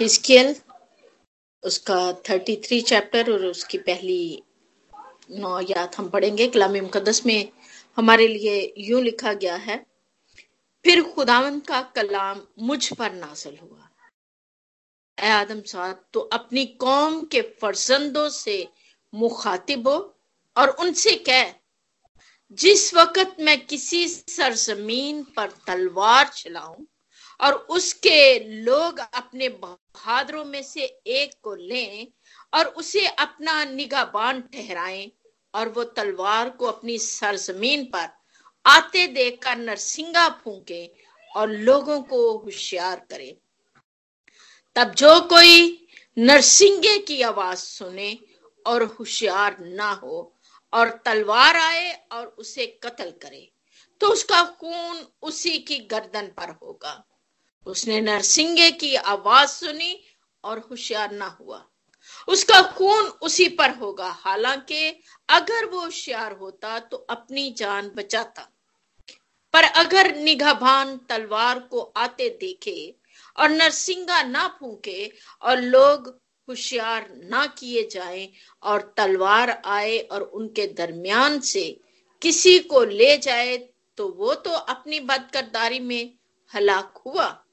हिस्कियल उसका thirty three chapter और उसकी पहली नौ याद हम पढ़ेंगे, कलामी मुकदस में हमारे लिए यूँ लिखा गया है, फिर खुदावन का कलाम मुझ पर नाजल हुआ। ए आदम साहब तो अपनी कौम के फर्जंदों से मुखातिब हो और उनसे कह, जिस वक्त मैं किसी सरजमीन पर तलवार चलाऊं और उसके लोग अपने बहादुरों में से एक को लें और उसे अपना निगाबान ठहराएँ और वो तलवार को अपनी सरजमीन पर आते देखकर नरसिंगा फूके और लोगों को होशियार करे। तब जो कोई नरसिंगे की आवाज़ सुने और होशियार ना हो और तलवार आए और उसे कत्ल करे तो उसका खून उसी की गर्दन पर होगा। उसने नरसिंगे की आवाज़ सुनी और होशियार ना हुआ। उसका खून उसी पर होगा, हालाँकि अगर वो होशियार होता तो अपनी जान बचाता। पर अगर निगाहबान तलवार को आते देखे और नरसिंगा ना फूके और लोग होशियार ना किए जाएँ और तलवार आए और उनके दरमियान से किसी को ले जाए तो वो तो अपनी बदकरदारी में हलाक हुआ।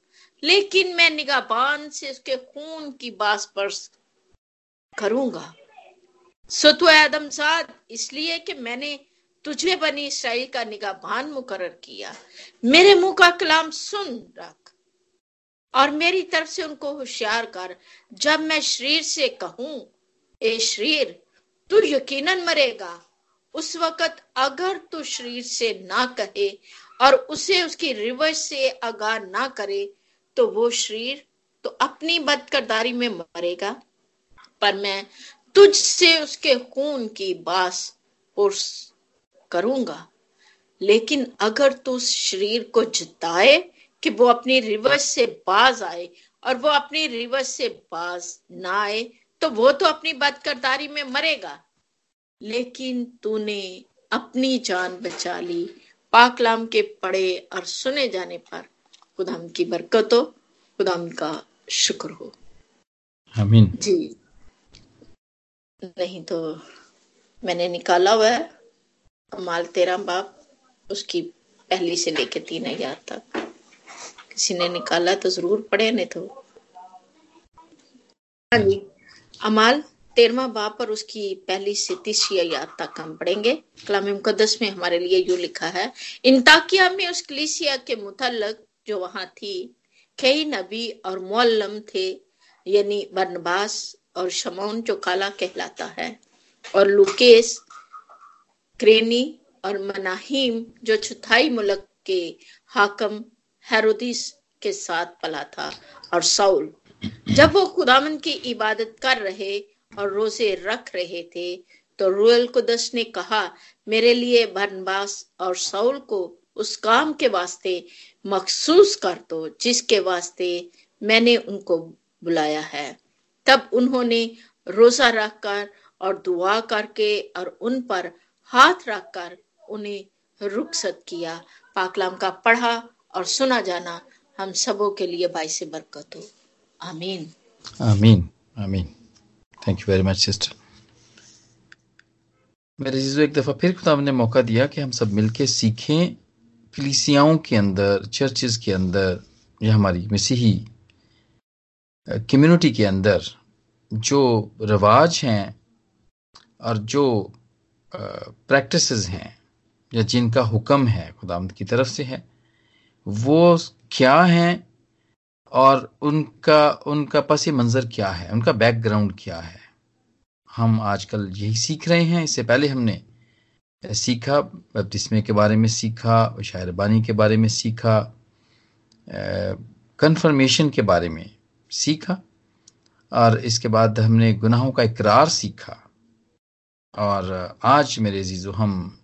लेकिन मैं निगाहबान से उसके खून की बास पर करूँगा। सो तो आदम साद इसलिए कि मैंने तुझे बनी इसराइल का निगाहबान मुकर किया। मेरे मुँह का कलाम सुन रख और मेरी तरफ़ से उनको होशियार कर। जब मैं शरीर से कहूँ, ए शरीर, तू यकीनन मरेगा। उस वक्त अगर तू शरीर से ना कहे और उसे उसकी रिवर्स से आगाह ना करे तो वो शरीर तो अपनी बदकरदारी में मरेगा। पर मैं तुझसे उसके खून की बास पुरस करूँगा। लेकिन अगर तू उस शरीर को जिताए कि वो अपनी रिवर्स से बाज आए और वो अपनी रिवर्स से बाज ना आए तो वो तो अपनी बदकरदारी में मरेगा। लेकिन तूने अपनी जान बचा ली। पाकलाम के पढ़े और सुने जाने पर खुदाम की बरकत हो खुदाम का शुक्र हो। आमीन। जी। नहीं तो मैंने निकाला हुआ है माल तेरा बाप उसकी पहली से लेके तीन हज़ार तक। किसी ने निकाला तो ज़रूर पढ़े नहीं तो। हाँ जी। अमाल तेरवा बाप पर उसकी पहली से तीसरी आयात तक हम पढ़ेंगे। कलाम मुकदस में हमारे लिए यू लिखा है इन ताकिया में उस कलीसिया के मुतलक जो वहाँ थी। कई नबी और मुअल्लम थे, यानी बरनबास और शमौन जो काला कहलाता है। और लुकेस, क्रेनी और मनाहिम जो चौथाई मुल्क के हाकम हेरोदिस के साथ पला था और साउल। जब वो खुदामन की इबादत कर रहे और रोज़े रख रहे थे तो रुएल कुदस ने कहा, मेरे लिए बरनबास और साउल को उस काम के वास्ते मखसूस कर दो, जिसके वास्ते मैंने उनको बुलाया है। तब उन्होंने रोजा रखकर और दुआ करके और उन पर हाथ रखकर उन्हें रुखसत किया। पाकलाम का पढ़ा और सुना जाना, हम सबों के लिए बाईस बरकत हो। आमीन। आमीन आमीन। Thank you very much sister मेरे जीजो, एक दफ़ा फिर खुदा ने मौका दिया कि हम सब मिलके सीखें कलिसियाओं के अंदर चर्चेस के अंदर, या हमारी मसीही कम्युनिटी के अंदर जो रवाज हैं और जो प्रैक्टिस हैं या जिनका हुक्म है खुदामद की तरफ़ से है, वो क्या है और उनका उनका पस मंज़र क्या है, उनका बैकग्राउंड क्या है? हम आजकल यही सीख रहे हैं, इससे पहले हमने सीखा बपतिस्मे के बारे में सीखा, शायरबानी के बारे में सीखा कन्फर्मेशन के बारे में सीखा, और इसके बाद हमने गुनाहों का इकरार सीखा। और आज मेरे जीजो हम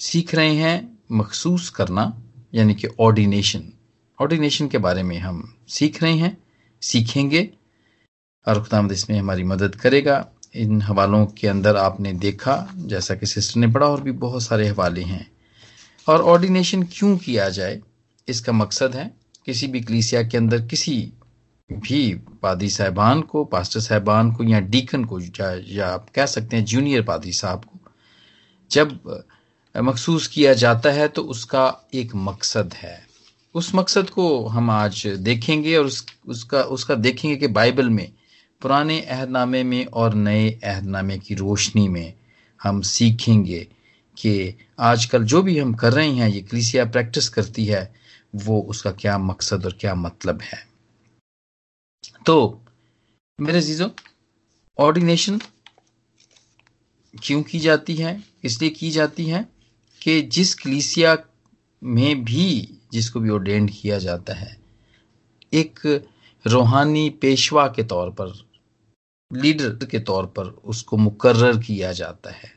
सीख रहे हैं मखसूस करना, यानी कि ऑर्डिनेशन ऑर्डिनेशन के बारे में हम सीख रहे हैं, सीखेंगे, और खुदामद इसमें हमारी मदद करेगा। इन हवालों के अंदर आपने देखा जैसा कि सिस्टर ने पढ़ा और भी बहुत सारे हवाले हैं। और ऑर्डिनेशन क्यों किया जाए? इसका मकसद है किसी भी कलीसिया के अंदर किसी भी पादी साहबान को पास्टर साहबान को या डीकन को या, या आप कह सकते हैं जूनियर पादी साहब को जब मखसूस किया जाता है तो उसका एक मकसद है। उस मकसद को हम आज देखेंगे और उस, उसका उसका देखेंगे कि बाइबल में पुराने अहदनामे में और नए अहदनामे की रोशनी में हम सीखेंगे कि आजकल जो भी हम कर रहे हैं, ये क्लिसिया प्रैक्टिस करती है, वो उसका क्या मकसद और क्या मतलब है। तो मेरे जीजो ऑर्डिनेशन क्यों की जाती है? इसलिए की जाती है कि जिस कलीसिया में भी जिसको भी ऑर्डेंड किया जाता है, एक रूहानी पेशवा के तौर पर लीडर के तौर पर उसको मुकर्र किया जाता है।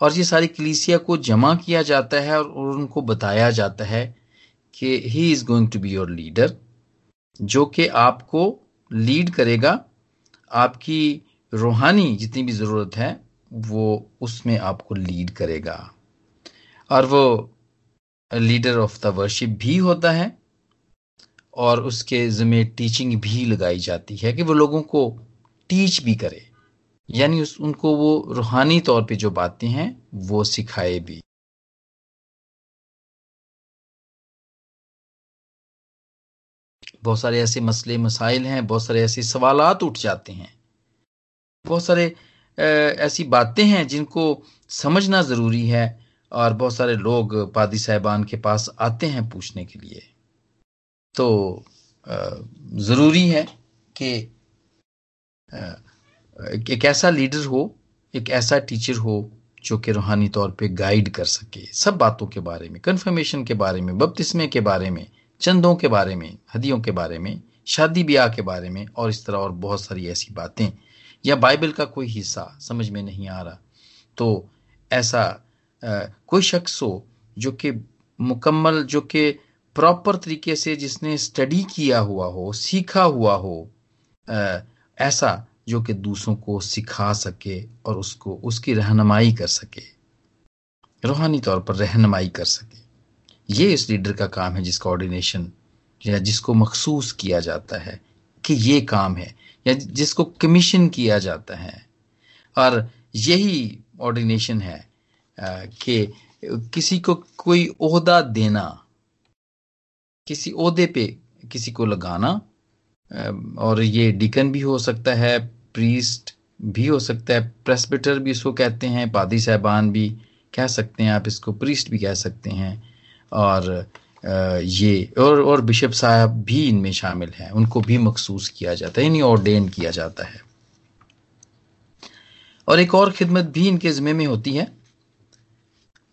और ये सारी कलीसिया को जमा किया जाता है और उनको बताया जाता है कि he is going to be your leader जो कि आपको लीड करेगा। आपकी रूहानी जितनी भी ज़रूरत है, वो उसमें आपको लीड करेगा। और वो लीडर ऑफ़ द वर्शिप भी होता है और उसके ज़िम्मे टीचिंग भी लगाई जाती है कि वो लोगों को टीच भी करे। यानी उस, उनको वो रूहानी तौर पे जो बातें हैं, वो सिखाए भी। बहुत सारे ऐसे मसले, मसाइल हैं, बहुत सारे ऐसे सवाल उठ जाते हैं। बहुत सारे ऐसी बातें हैं जिनको समझना ज़रूरी है और बहुत सारे लोग पादी साहबान के पास आते हैं पूछने के लिए। तो ज़रूरी है कि एक ऐसा लीडर हो एक ऐसा टीचर हो जो कि रूहानी तौर पे गाइड कर सके सब बातों के बारे में कन्फर्मेशन के बारे में बपतिस्मे के बारे में चंदों के बारे में हदियों के बारे में शादी ब्याह के बारे में और इस तरह और बहुत सारी ऐसी बातें। या बाइबल का कोई हिस्सा समझ में नहीं आ रहा तो ऐसा आ, कोई शख्स हो जो कि मुकम्मल जो कि प्रॉपर तरीके से जिसने स्टडी किया हुआ हो सीखा हुआ हो आ, ऐसा जो कि दूसरों को सिखा सके और उसको, उसकी रहनुमाई कर सके। रूहानी तौर पर रहनुमाई कर सके। ये इस लीडर का काम है जिसका ऑर्डिनेशन या जिसको मखसूस किया जाता है कि ये काम है, या जिसको कमीशन किया जाता है। और यही ऑर्डिनेशन है कि किसी को कोई ओहदा देना, किसी ओहदे पे किसी को लगाना और ये डिकन भी हो सकता है, प्रीस्ट भी हो सकता है, प्रेस्बिटर भी इसको कहते हैं, पादी साहबान भी कह सकते हैं, आप इसको प्रीस्ट भी कह सकते हैं। और ये और और बिशप साहब भी इनमें शामिल हैं, उनको भी मखसूस किया जाता है, यानी ऑर्डेन किया जाता है। और एक और खिदमत भी इनके ज़िम्मे में होती है,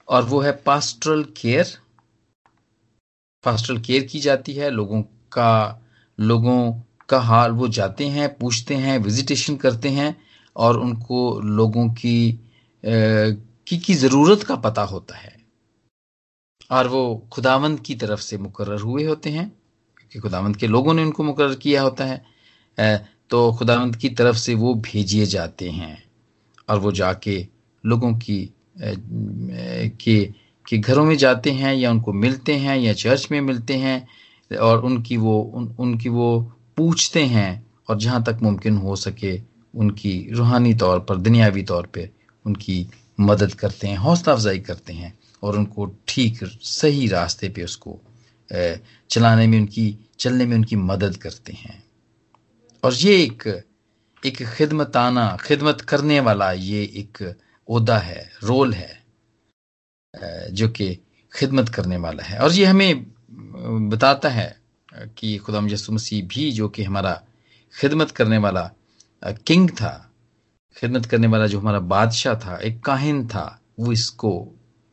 और वो है पास्ट्रल केयर। पास्ट्रल केयर की जाती है, लोगों का लोगों का हाल वो जाते हैं पूछते हैं विजिटेशन करते हैं और उनको लोगों की की, की ज़रूरत का पता होता है। और वो खुदावंद की तरफ़ से मुकर हुए होते हैं क्योंकि खुदावंद के लोगों ने उनको मुकर किया होता है। तो खुदावंद की तरफ़ से वो भेजिए जाते हैं और वो जाके लोगों की के के घरों में जाते हैं या उनको मिलते हैं या चर्च में मिलते हैं। और उनकी वो उन, उनकी वो पूछते हैं और जहाँ तक मुमकिन हो सके उनकी रूहानी तौर पर दुनियावी तौर पे उनकी मदद करते हैं हौसला अफजाई करते हैं और उनको ठीक सही रास्ते पे उसको चलाने में उनकी चलने में उनकी मदद करते हैं। और ये एक एक खिदमताना खिदमत करने वाला ये एक ओदा है रोल है जो कि खिदमत करने वाला है। और ये हमें बताता है कि खुदा यसु मसीह भी जो कि हमारा खिदमत करने वाला किंग था, खिदमत करने वाला जो हमारा बादशाह था, एक काहिन था, वो इसको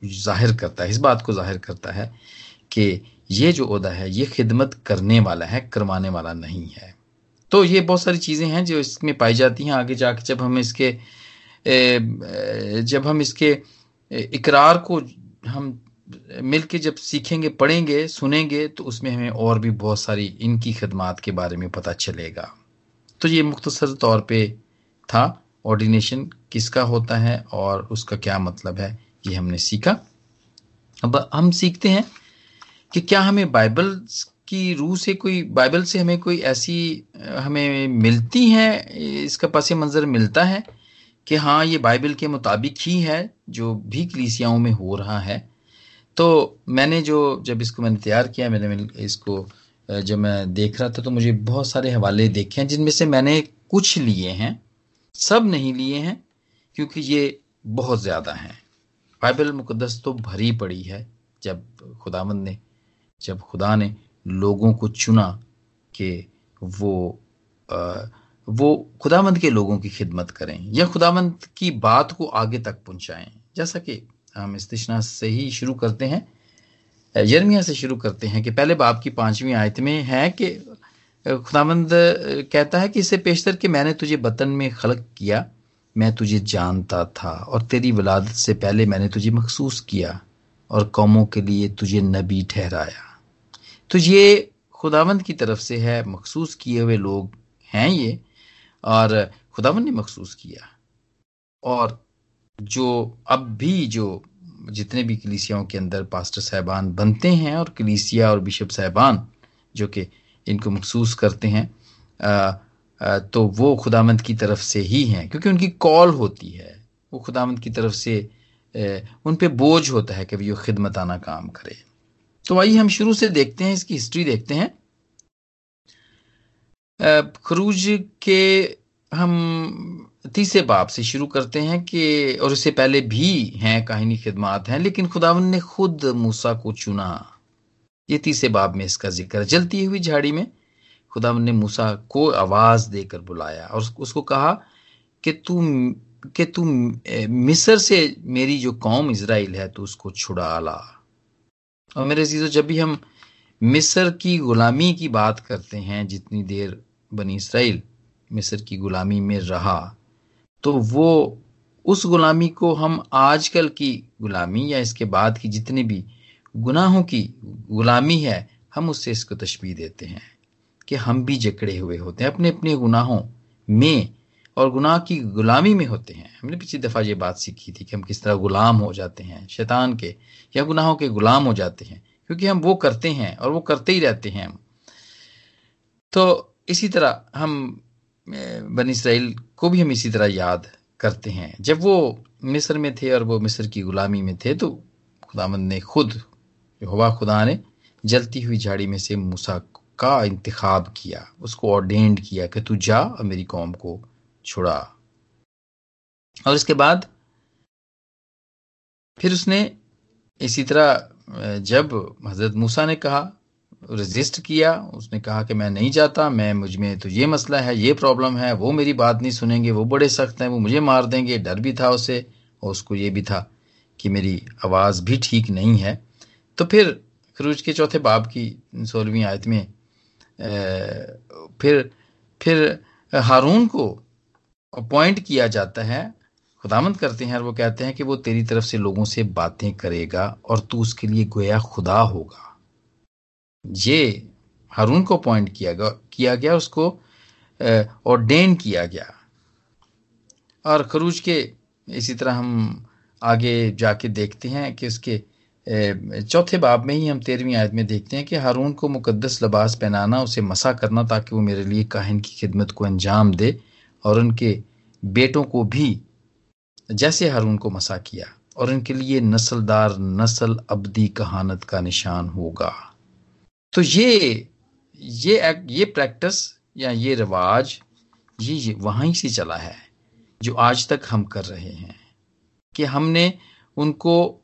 ज़ाहिर करता है, इस बात को ज़ाहिर करता है कि ये जो उहदा है, ये खिदमत करने वाला है, करवाने वाला नहीं है। तो ये बहुत सारी चीज़ें हैं जो इसमें पाई जाती हैं आगे जाके जब हम इसके जब हम इसके इकरार को हम मिल के जब सीखेंगे, पढ़ेंगे, सुनेंगे तो उसमें हमें और भी बहुत सारी इनकी खदमात के बारे में पता चलेगा। तो ये मुख्तसर तौर पे था ऑर्डिनेशन किसका होता है और उसका क्या मतलब है, ये हमने सीखा। अब हम सीखते हैं कि क्या हमें बाइबल की रूह से कोई, बाइबल से हमें कोई ऐसी, हमें मिलती है, इसका पस मंज़र मिलता है कि हाँ ये बाइबल के मुताबिक ही है, जो भी कलीसियाओं में हो रहा है। तो मैंने जो जब इसको मैंने तैयार किया मैंने इसको जब मैं देख रहा था तो मुझे बहुत सारे हवाले देखे हैं जिनमें से मैंने कुछ लिए हैं सब नहीं लिए हैं क्योंकि ये बहुत ज़्यादा हैं। बाइबल मुकदस तो भरी पड़ी है जब खुदामंद ने जब खुदा ने लोगों को चुना कि वो आ, वो खुदामंद के लोगों की खिदमत करें या खुदामंद की बात को आगे तक पहुंचाएँ। जैसा कि हम इस्तिशना से ही शुरू करते हैं। यर्मिया से शुरू करते हैं कि पहले बाप की पांचवी आयत में है कि खुदामंद कहता है कि इससे पेशतर कि मैंने तुझे बतन में खलक किया, मैं तुझे जानता था, और तेरी वलादत से पहले मैंने तुझे मखसूस किया, और कौमों के लिए तुझे नबी ठहराया। तो ये खुदावंद की तरफ़ से है, मखसूस किए हुए लोग हैं ये, और खुदावंद ने मखसूस किया। और जो, अब भी जो जितने भी कलीसियाओं के अंदर पास्टर साहबान बनते हैं और कलीसिया और बिशप साहबान जो कि इनको मखसूस करते हैं आ, आ, तो वो खुदामंद की तरफ़ से ही हैं क्योंकि उनकी कॉल होती है। वो खुदामंद की तरफ़ से उन पे बोझ होता है कि वो खिदमत आना काम करे। तो आइए हम शुरू से देखते हैं इसकी हिस्ट्री देखते हैं। खरूज के हम तीसरे बाप से शुरू करते हैं कि, और इससे पहले भी हैं, कहानी खिदमात हैं, लेकिन खुदावन ने खुद मूसा को चुना। ये तीसरे बाब में इसका ज़िक्र। जलती हुई झाड़ी में खुदावन ने मूसा को आवाज़ देकर बुलाया और उसको कहा कि तू कि तू मिस्र से मेरी जो कौम इसराइल है तो उसको छुड़ा ला। और मेरे चीज़ों जब भी हम मिस्र की गुलामी की बात करते हैं, जितनी देर बनी इसराइल मिस्र की गुलामी में रहा तो वो उस गुलामी को हम आजकल की गुलामी या इसके बाद की जितनी भी गुनाहों की गुलामी है, हम उससे इसको तशबी देते हैं कि हम भी जकड़े हुए होते हैं अपने अपने गुनाहों में और गुनाह की गुलामी में होते हैं। हमने पिछली दफ़ा ये बात सीखी थी कि हम किस तरह गुलाम हो जाते हैं, शैतान के या गुनाहों के गुलाम हो जाते हैं, क्योंकि हम वो करते हैं और वो करते ही रहते हैं। हम तो इसी तरह हम बन इसराइल को भी हम इसी तरह याद करते हैं। जब वो मिस्र में थे और वो मिस्र की गुलामी में थे तो खुदामंद ने खुद हुआ खुदा ने जलती हुई झाड़ी में से मूसा का इंतखब किया, उसको ऑर्डेंड किया कि तू जा और मेरी कौम को छुड़ा। और इसके बाद फिर उसने इसी तरह जब हज़रत मूसा ने कहा रजिस्ट किया, उसने कहा कि मैं नहीं जाता, मैं, मुझमें तो ये मसला है, ये प्रॉब्लम है, वो मेरी बात नहीं सुनेंगे, वो बड़े सख्त हैं, वो मुझे मार देंगे, डर भी था उसे और उसको ये भी था कि मेरी आवाज़ भी ठीक नहीं है। तो फिर खरूज के चौथे बाब की सोलहवीं आयत में फिर फिर हारून को अपॉइंट किया जाता है, खुदामंद करते हैं और वो कहते हैं कि वो तेरी तरफ़ से लोगों से बातें करेगा और तू उसके लिए गोया खुदा होगा। ये हारून को अपॉइंट किया गया किया गया, उसको ऑर्डेन किया गया। और खरूज के, इसी तरह हम आगे जाके देखते हैं कि उसके चौथे बाब में ही हम तेरहवीं आयत में देखते हैं कि हारून को मुकद्दस लबास पहनाना, उसे मसा करना ताकि वो मेरे लिए काहिन की खिदमत को अंजाम दे और उनके बेटों को भी जैसे हारून को मसा किया और उनके लिए नस्लदार नस्ल अबदी कहानत का निशान होगा। तो ये ये ये प्रैक्टिस या ये रिवाज ये, ये वहीं से चला है जो आज तक हम कर रहे हैं। कि हमने उनको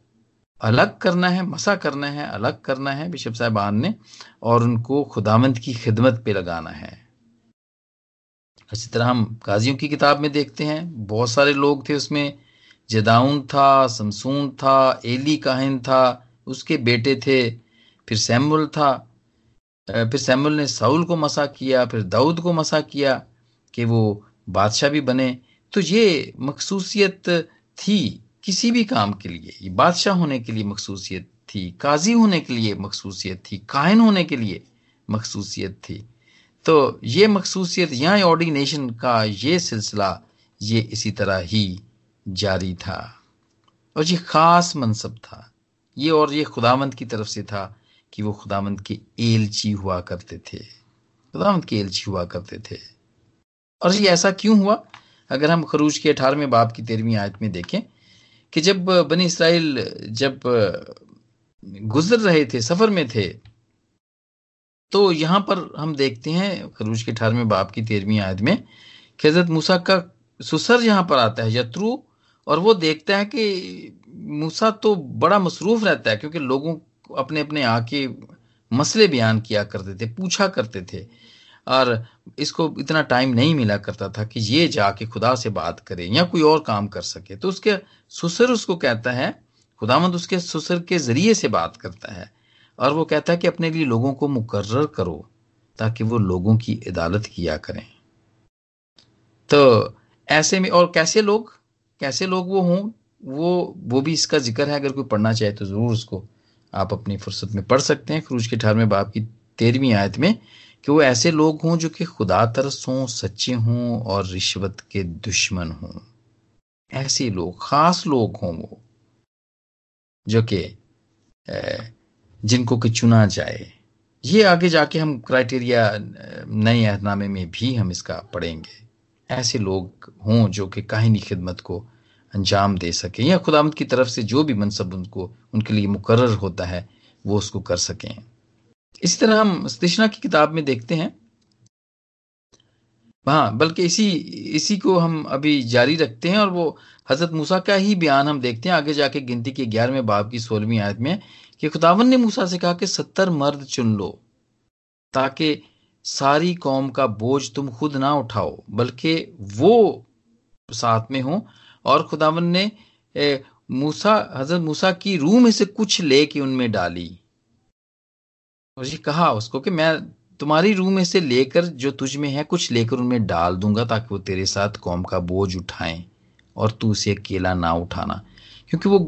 अलग करना है मसा करना है अलग करना है बिशप साहबान ने और उनको खुदामंद की खिदमत पे लगाना है। इसी तरह हम काजियों की किताब में देखते हैं बहुत सारे लोग थे उसमें जदाउन था समसून था एली काहिन था उसके बेटे थे फिर सैमुल था फिर सैमुल ने साउल को मसा किया, फिर दाऊद को मसा किया कि वो बादशाह भी बने। तो ये मखसूसियत थी किसी भी काम के लिए। ये बादशाह होने के लिए मखसूसियत थी, काजी होने के लिए मखसूसियत थी कायन होने के लिए मखसूसियत थी। तो ये मखसूसियत या ऑर्डिनेशन का ये सिलसिला, ये इसी तरह ही जारी था। और ये खास मनसब था। ये और ये खुदावंत की तरफ़ से था। कि वो खुदावंत के एलची हुआ करते थे। खुदावंत के एलची हुआ करते थे। और ये ऐसा क्यों हुआ? अगर हम खरूज के अठारहवें बाप की तेरहवीं आयत में देखें कि जब बनी इसराइल, जब गुजर रहे थे, सफ़र में थे तो यहाँ पर हम देखते हैं खरूज के अठारहवें बाप की तेरहवीं आयत में कि हज़रत मूसा का सुसर यहाँ पर आता है, यत्रु, और वो देखता है कि मूसा तो बड़ा मसरूफ रहता है, क्योंकि लोगों अपने अपने आके मसले बयान किया करते थे, पूछा करते थे। और इसको इतना टाइम नहीं मिला करता था कि ये जाके खुदा से बात करे या कोई और काम कर सके। तो उसके सुसर उसको कहता है खुदामंद उसके सुसर के ज़रिए से बात करता है और वो कहता है कि अपने लिए लोगों को मुकर्र करो ताकि वो लोगों की अदालत किया करें। तो ऐसे में और कैसे लोग? कैसे लोग वो हों? वो वो भी इसका ज़िक्र है, अगर कोई पढ़ना चाहे तो ज़रूर उसको आप अपनी फुर्सत में पढ़ सकते हैं। क्रूज के अठारहवें बाप की तेरहवीं आयत में कि वो ऐसे लोग हों जो कि खुदा तरस हों, सच्चे हों और रिश्वत के दुश्मन हों। ऐसे लोग, खास लोग हों वो, जो कि जिनको कि चुना जाए। ये आगे जाके हम क्राइटेरिया नए अहदनामे में भी हम इसका पढ़ेंगे। ऐसे लोग हों जो कि काहिनी खिदमत को अंजाम दे सके या खुदामद की तरफ़ से जो भी मनसब उनको, उनके लिए मुकर होता है, वो उसको कर सकें। इसी तरह हम स्तिशना की किताब में देखते हैं। हाँ बल्कि इसी इसी को हम अभी जारी रखते हैं और वो हज़रत मूसा का ही बयान हम देखते हैं, आगे जाके गिनती के ग्यारहवें बाब की सोलहवीं आयत में, कि खुदावन ने मूसा से कहा कि सत्तर मर्द चुन लो, ताकि सारी कौम का बोझ तुम खुद ना उठाओ, बल्कि वो साथ में हो और खुदावन ने मूसा, हज़रत मूसा की रूह में से कुछ लेके उनमें डाली। और ये कहा उसको कि मैं तुम्हारी रूह में से लेकर जो तुझ में है, कुछ लेकर उनमें डाल दूँगा ताकि वो तेरे साथ कौम का बोझ उठाएँ और तू उसे अकेला ना उठाना। क्योंकि वो,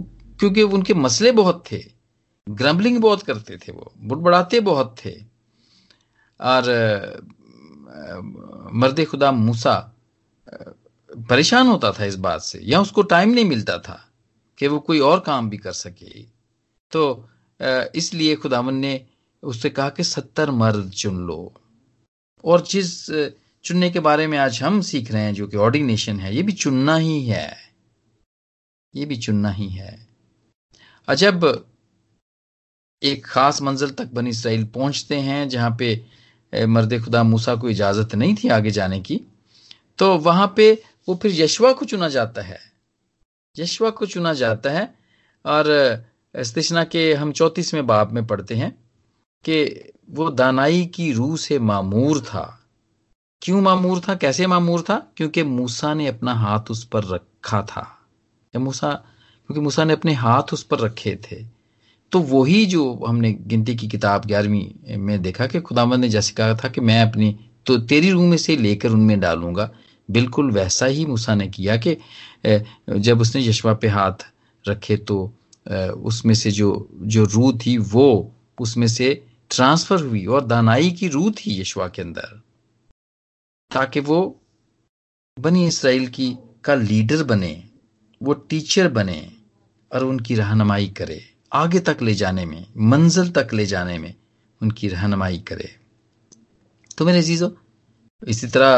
क्योंकि उनके मसले बहुत थे, ग्रम्बलिंग बहुत करते थे वो बुड़बड़ाते बहुत थे। और मर्द खुदा मूसा परेशान होता था इस बात से, या उसको टाइम नहीं मिलता था कि वो कोई और काम भी कर सके। तो इसलिए खुदावन ने उससे कहा कि सत्तर मर्द चुन लो। और जिस चुनने के बारे में आज हम सीख रहे हैं, जो कि ऑर्डिनेशन है, ये भी चुनना ही है। ये भी चुनना ही है। अजब एक खास मंजिल तक बनी इसराइल पहुँचते हैं, जहाँ पे मर्द खुदा मूसा को इजाज़त नहीं थी आगे जाने की तो वहाँ पे वो फिर यशवा को चुना जाता है। यशवा को चुना जाता है और स्तिशना के हम चौतीसवें बाब में पढ़ते हैं कि वो दानाई की रूह से मामूर था। क्यों मामूर था? कैसे मामूर था? क्योंकि मूसा ने अपना हाथ उस पर रखा था। या मूसा, क्योंकि मूसा ने अपने हाथ उस पर रखे थे तो वही जो हमने गिनती की किताब ग्यारहवीं में देखा कि खुदावंद ने जैसे कहा था कि मैं अपनी तो तेरी रूह में से लेकर उनमें डालूँगा। बिल्कुल वैसा ही मूसा ने किया कि जब उसने यशवा पे हाथ रखे तो उसमें से जो जो रूह थी वो, उसमें से ट्रांसफ़र हुई और दानाई की रूह थी यशवा के अंदर। ताकि वो बनी इसराइल की, का लीडर बने, वो टीचर बने और उनकी रहनुमाई करे, आगे तक ले जाने में, मंजिल तक ले जाने में उनकी रहनुमाई करे। तो मेरे जीजो इसी तरह,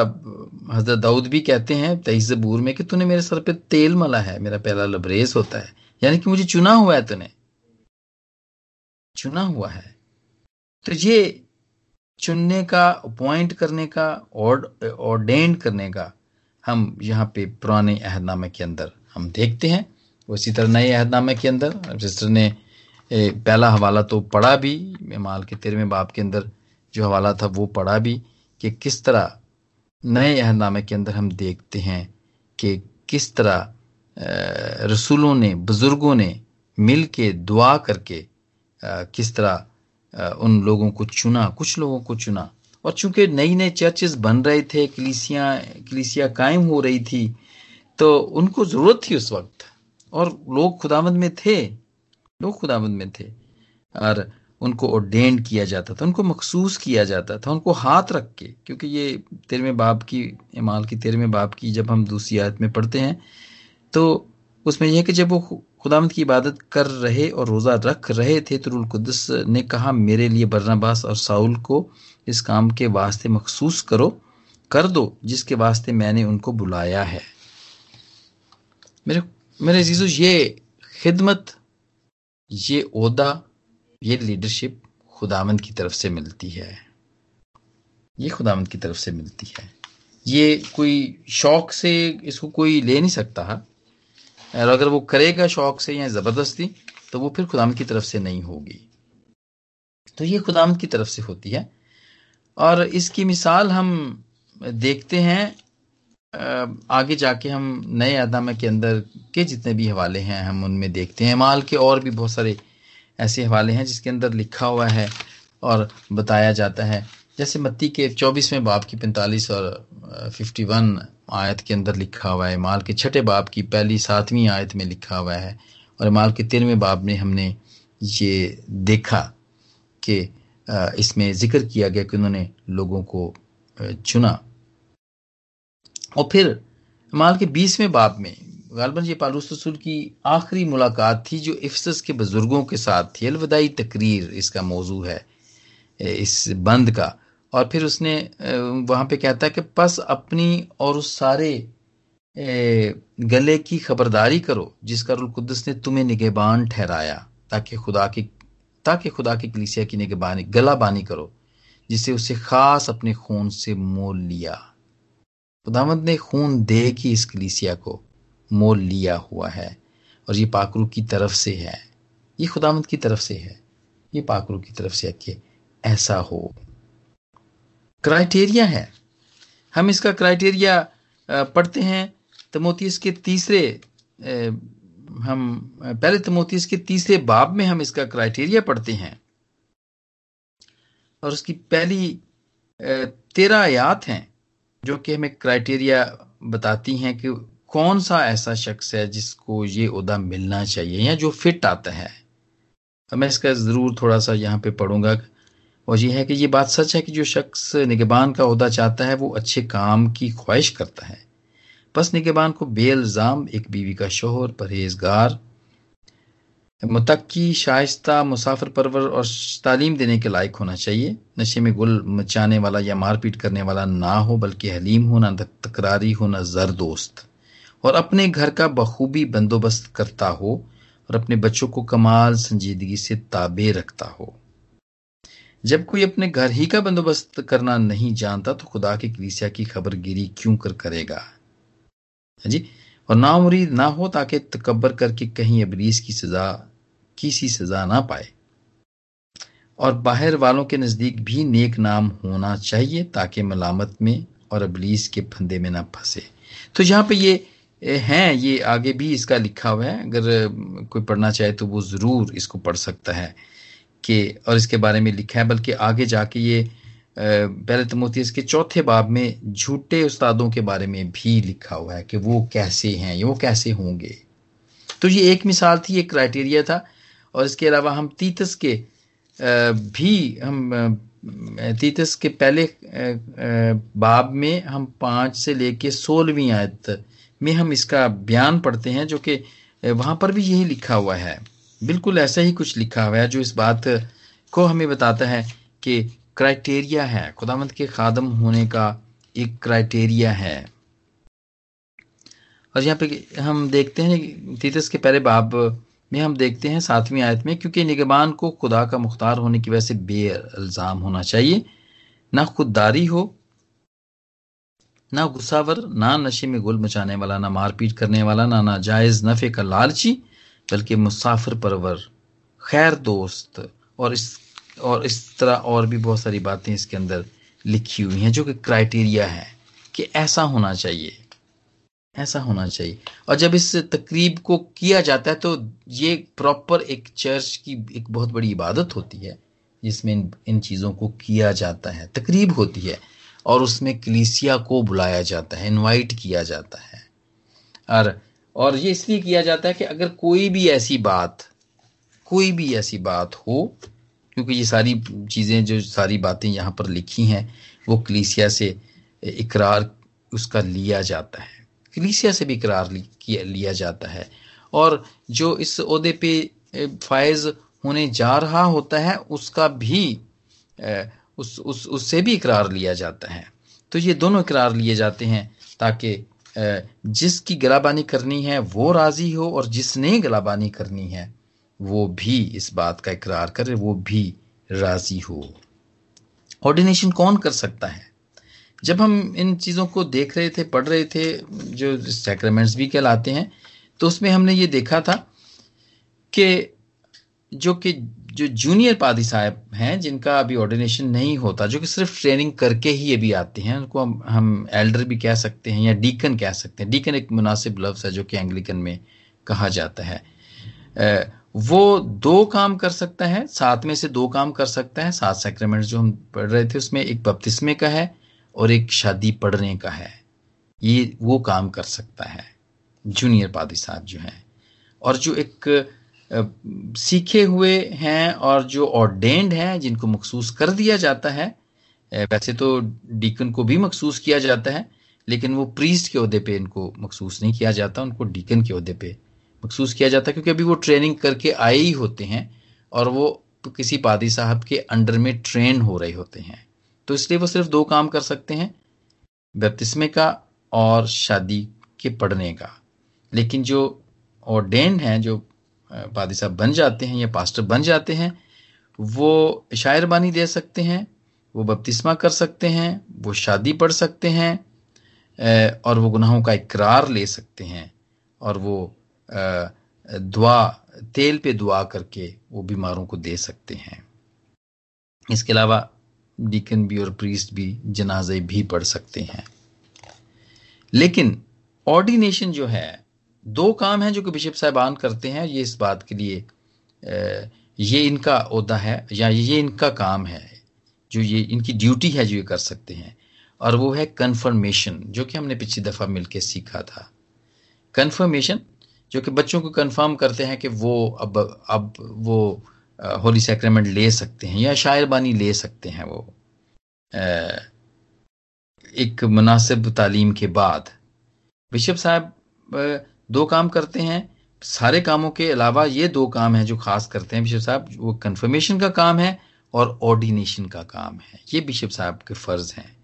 हज़रत दाऊद भी कहते हैं तेईस जबूर में कि तूने मेरे सर पे तेल मला है, मेरा पहला लबरेज होता है। यानी कि मुझे चुना हुआ है तूने। चुना हुआ है। तो ये चुनने का, अपॉइंट करने का ऑर्डेंड करने का, हम यहाँ पे पुराने अहदनामे के अंदर हम देखते हैं। उसी तरह नए अहदनामे के अंदर सिस्टर ने पहला हवाला तो पढ़ा भी माल के तेरहवें बाप के अंदर जो हवाला था वो पढ़ा भी। कि किस तरह नए अहदनामे के अंदर हम देखते हैं कि किस तरह रसूलों ने, बुज़ुर्गों ने मिल के दुआ करके किस तरह उन लोगों को चुना, कुछ लोगों को चुना। और चूँकि नई नई चर्चेस बन रहे थे, कलीसियाँ, कलीसिया कायम हो रही थी तो उनको ज़रूरत थी उस वक्त। और लोग खुदामंद में थे, लोग खुदामंद में थे। और उनको ओडेंड किया जाता था, उनको मखसूस किया जाता था, उनको हाथ रख के, क्योंकि ये तेरहवें बाप की, इमाल की तेरहवें बाप की जब हम दूसरी आयत में पढ़ते हैं तो उसमें यह कि जब वो खुदामद की इबादत कर रहे और रोज़ा रख रहे थे तो कुदस ने कहा, मेरे लिए बरनाबास और साउल को इस काम के वास्ते मखसूस करो, कर दो, जिसके वास्ते मैंने उनको बुलाया है। मेरे मेरे जीजो ये खिदमत, ये ओदा ये लीडरशिप खुदामंद की तरफ़ से मिलती है। ये खुदामंद की तरफ़ से मिलती है। ये कोई शौक से इसको कोई ले नहीं सकता। है और अगर वो करेगा शौक से या ज़बरदस्ती तो वो फिर खुदाम की तरफ़ से नहीं होगी। तो ये खुदाम की तरफ़ से होती है। और इसकी मिसाल हम देखते हैं आगे जाके हम नए आदामा के अंदर के जितने भी हवाले हैं, हम उनमें देखते हैं। माल के और भी बहुत सारे ऐसे हवाले हैं जिसके अंदर लिखा हुआ है और बताया जाता है। जैसे मत्ती के चौबीसवें बाप की पैंतालीस और फिफ्टी वन आयत के अंदर लिखा हुआ है, माल के छठे बाप की पहली सातवीं आयत में लिखा हुआ है और माल के तेरहवें बाप में हमने ये देखा कि इसमें ज़िक्र किया गया कि उन्होंने लोगों को चुना। और फिर माल के बीसवें बाप में गालबन ये पालूस रसूल की आखिरी मुलाकात थी, जो इफ्सस के बुज़ुर्गों के साथ थी। अलविदाई तकरीर इसका मौजू है इस बंद का। और फिर उसने वहाँ पे कहता है कि बस अपनी और उस सारे गले की खबरदारी करो जिसका रुल कुद्दस ने तुम्हें निगेबान ठहराया, ताकि खुदा की, ताकि खुदा की कलीसिया की निगेबानी गला बानी करो जिसे उसे खास अपने खून से मोल लिया। खुदामद ने खून दे की इस कलीसिया को मोल लिया हुआ है और ये पाकरू की तरफ़ से है। ये खुदामद की तरफ़ से है। ये पाकरू की तरफ़ से है कि ऐसा हो। क्राइटेरिया है। हम इसका क्राइटेरिया पढ़ते हैं तमोतीस के तीसरे हम, पहले तमोतीस के तीसरे बाब में हम इसका क्राइटेरिया पढ़ते हैं। और उसकी पहली तेरह आयात हैं जो कि हमें क्राइटेरिया बताती हैं कि कौन सा ऐसा शख्स है जिसको ये उदा मिलना चाहिए या जो फिट आता है? तो मैं इसका ज़रूर थोड़ा सा यहाँ पे पढ़ूँगा। और ये है कि ये बात सच है कि जो शख्स निगबान का अहदा चाहता है, वो अच्छे काम की ख्वाहिश करता है। बस निगबान को बेल्ज़ाम एक बीवी का शोहर, परहेजगार मतकी शाइस्ता, मुसाफर परवर और तालीम देने के लायक होना चाहिए। नशे में गुल मचाने वाला या मारपीट करने वाला ना हो, बल्कि हलीम हो ना तकरारी हो ना जर दोस्त और अपने घर का बखूबी बंदोबस्त करता हो और अपने बच्चों को कमाल संजीदगी से ताबे रखता हो। जब कोई अपने घर ही का बंदोबस्त करना नहीं जानता तो खुदा की कलीसिया की खबरगिरी क्यों कर करेगा? हाँ जी, और ना मुरीद ना हो ताकि तकबर करके कहीं अबलीस की सजा किसी सजा ना पाए। और बाहर वालों के नज़दीक भी नेक नाम होना चाहिए ताकि मलामत में और अबलीस के फंदे में ना फंसे। तो यहाँ पे ये हैं, ये आगे भी इसका लिखा हुआ है। अगर कोई पढ़ना चाहे तो वो ज़रूर इसको पढ़ सकता है कि, और इसके बारे में लिखा है, बल्कि आगे जाके ये पहले तमोती इसके चौथे बाब में झूठे उस्तादों के बारे में भी लिखा हुआ है कि वो कैसे हैं वो कैसे होंगे। तो ये एक मिसाल थी, एक क्राइटेरिया था, और इसके अलावा हम तीतस के भी हम तीतस के पहले बाब में हम पाँच से लेके सोलहवीं आयत में हम इसका बयान पढ़ते हैं, जो कि वहाँ पर भी यही लिखा हुआ है। बिल्कुल ऐसा ही कुछ लिखा हुआ है, जो इस बात को हमें बताता है कि क्राइटेरिया है। खुदामंद के खादम होने का एक क्राइटेरिया है। और यहाँ पे हम देखते हैं, तीतस के पहले बाब में हम देखते हैं, सातवीं आयत में, क्योंकि निगबान को खुदा का मुख्तार होने की वजह से बेअल्जाम होना चाहिए। ना खुददारी हो ना गुस्सावर, ना नशे में गुल मचाने वाला, ना मारपीट करने वाला, ना नाजायज नफे का लालची, बल्कि मुसाफिर परवर, खैर दोस्त। और इस और इस तरह और भी बहुत सारी बातें इसके अंदर लिखी हुई हैं, जो कि क्राइटेरिया है कि ऐसा होना चाहिए। ऐसा होना चाहिए। और जब इस तकरीब को किया जाता है तो ये प्रॉपर एक चर्च की एक बहुत बड़ी इबादत होती है, जिसमें इन इन चीज़ों को किया जाता है। तकरीब होती है। और उसमें कलीसिया को बुलाया जाता है इनवाइट किया जाता है। और और ये इसलिए किया जाता है कि अगर कोई भी ऐसी बात, कोई भी ऐसी बात हो, क्योंकि ये सारी चीज़ें जो सारी बातें यहाँ पर लिखी हैं, वो कलीसिया से इकरार उसका लिया जाता है। कलीसिया से भी इकरार लिया जाता है। और जो इस ओहदे पे फायज होने जा रहा होता है, उसका भी उस उस, उससे भी इकरार लिया जाता है। तो ये दोनों इकरार लिए जाते हैं ताकि जिसकी गलाबानी करनी है, वो राज़ी हो और जिसने गलाबानी करनी है, वो भी इस बात का इकरार करे, वो भी राज़ी हो। ऑर्डिनेशन कौन कर सकता है? जब हम इन चीज़ों को देख रहे थे, पढ़ रहे थे, जो सैक्रामेंट्स भी कहलाते हैं तो उसमें हमने ये देखा था कि जो कि जो जूनियर पादी साहब हैं, जिनका अभी ऑर्डिनेशन नहीं होता, जो कि सिर्फ़ ट्रेनिंग करके ही अभी आते हैं, उनको हम हम एल्डर भी कह सकते हैं या डीकन कह सकते हैं। डीकन एक मुनासिब लफ्ज़ है जो कि एंग्लिकन में कहा जाता है। वो दो काम कर सकता है सात में से दो काम कर सकता है। सात सेक्रेमेंट जो हम पढ़ रहे थे, उसमें एक बपतिस्मे का है और एक शादी पढ़ने का है। ये वो काम कर सकता है जूनियर पादी साहब जो हैं। और जो एक सीखे हुए हैं और जो ऑर्डेंड हैं, जिनको मखसूस कर दिया जाता है वैसे तो डीकन को भी मखसूस किया जाता है, लेकिन वो प्रीस्ट के अहदे पे इनको मखसूस नहीं किया जाता, उनको डीकन के अहदे पे मखसूस किया जाता है, क्योंकि अभी वो ट्रेनिंग करके आए ही होते हैं और वो किसी पादी साहब के अंडर में ट्रेन हो रहे होते हैं। तो इसलिए वो सिर्फ़ दो काम कर सकते हैं बपतिस्मे का और शादी के पढ़ने का। लेकिन जो ऑर्डेंड हैं, जो पादी साहब बन जाते हैं या पास्टर बन जाते हैं, वो शायर बानी दे सकते हैं, वो बपतिस्मा कर सकते हैं, वो शादी पढ़ सकते हैं और वो गुनाहों का इकरार ले सकते हैं, और वो दुआ, तेल पे दुआ करके वो बीमारों को दे सकते हैं। इसके अलावा डीकन भी और प्रीस्ट भी जनाजे भी पढ़ सकते हैं। लेकिन ऑर्डिनेशन जो है दो काम है जो कि बिशप साहबान करते हैं, ये इस बात के लिए ये इनका अहदा है, या ये इनका काम है, जो ये, इनकी ड्यूटी है जो ये कर सकते हैं, और वो है कन्फर्मेशन, जो कि हमने पिछली दफ़ा मिलकर सीखा था। कन्फर्मेशन, जो कि बच्चों को कन्फर्म करते हैं कि वो अब अब वो होली सेक्रेमेंट ले सकते हैं, या शायर बानी ले सकते हैं वो। एक मुनासिब तालीम के बाद, बिशप साहब दो काम करते हैं। सारे कामों के अलावा ये दो काम हैं जो खास करते हैं बिशप साहब, वो कन्फर्मेशन का काम है और ऑर्डिनेशन का काम है। ये बिशप साहब के फ़र्ज़ हैं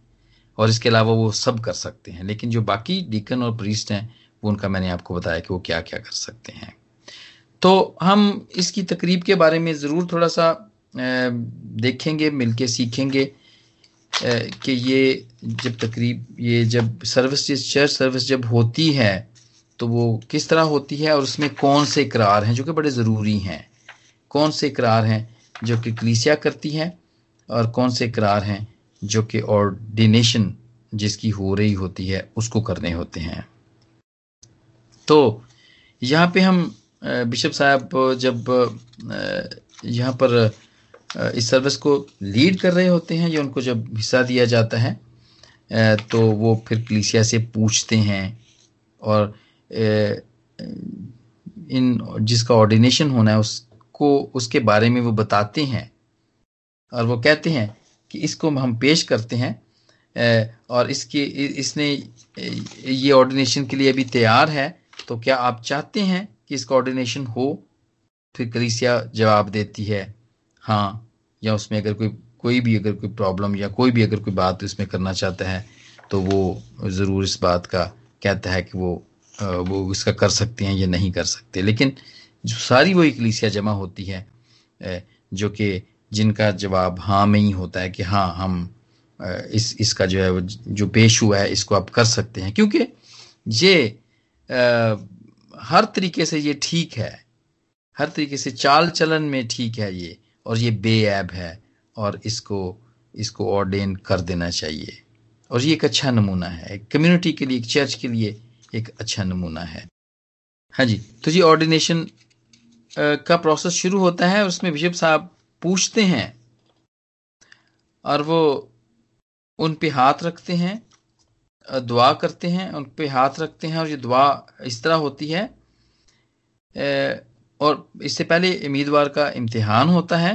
और इसके अलावा वो सब कर सकते हैं। लेकिन जो बाकी डीकन और प्रीस्ट हैं, वो उनका मैंने आपको बताया कि वो क्या क्या कर सकते हैं। तो हम इसकी तकरीब के बारे में ज़रूर थोड़ा सा देखेंगे, मिलके सीखेंगे कि ये जब तकरीब, ये जब सर्विस चर्च सर्विस जब होती है तो वो किस तरह होती है और उसमें कौन से इकरार हैं, जो कि बड़े ज़रूरी हैं। कौन से इकरार हैं, जो कि कलीसिया करती है और कौन से इकरार हैं, जो कि ऑर्डिनेशन जिसकी हो रही होती है, उसको करने होते हैं। तो यहाँ पे हम बिशप साहब, जब यहाँ पर इस सर्विस को लीड कर रहे होते हैं, या उनको जब हिस्सा दिया जाता है तो वो फिर कलीसिया से पूछते हैं और इन जिसका ऑर्डिनेशन होना है, उसको, उसके बारे में वो बताते हैं। और वो कहते हैं कि इसको हम पेश करते हैं और इसके, इसने, ये ऑर्डिनेशन के लिए अभी तैयार है तो क्या आप चाहते हैं कि इसका ऑर्डिनेशन हो? फिर कलीसिया जवाब देती है हाँ या उसमें अगर कोई कोई भी अगर कोई प्रॉब्लम या कोई भी अगर कोई बात इसमें करना चाहता है तो वो ज़रूर इस बात का कहता है कि वो वो इसका कर सकते हैं या नहीं कर सकते। लेकिन जो सारी वो कलीसिया जमा होती है जो कि जिनका जवाब हाँ में ही होता है कि हाँ हम इस, इसका जो है जो पेश हुआ है, इसको आप कर सकते हैं। क्योंकि ये हर तरीके से ये ठीक है। हर तरीके से चाल चलन में ठीक है ये, और ये बेऐब है, और इसको इसको ऑर्डेन कर देना चाहिए। और ये एक अच्छा नमूना है। एक कम्युनिटी के लिए, एक चर्च के लिए एक अच्छा नमूना है। हाँ जी तो जी ऑर्डिनेशन का प्रोसेस शुरू होता है, उसमें बिशप साहब पूछते हैं और वो उन पे हाथ रखते हैं दुआ करते हैं, उन पे हाथ रखते हैं और ये दुआ इस तरह होती है और इससे पहले उम्मीदवार का इम्तिहान होता है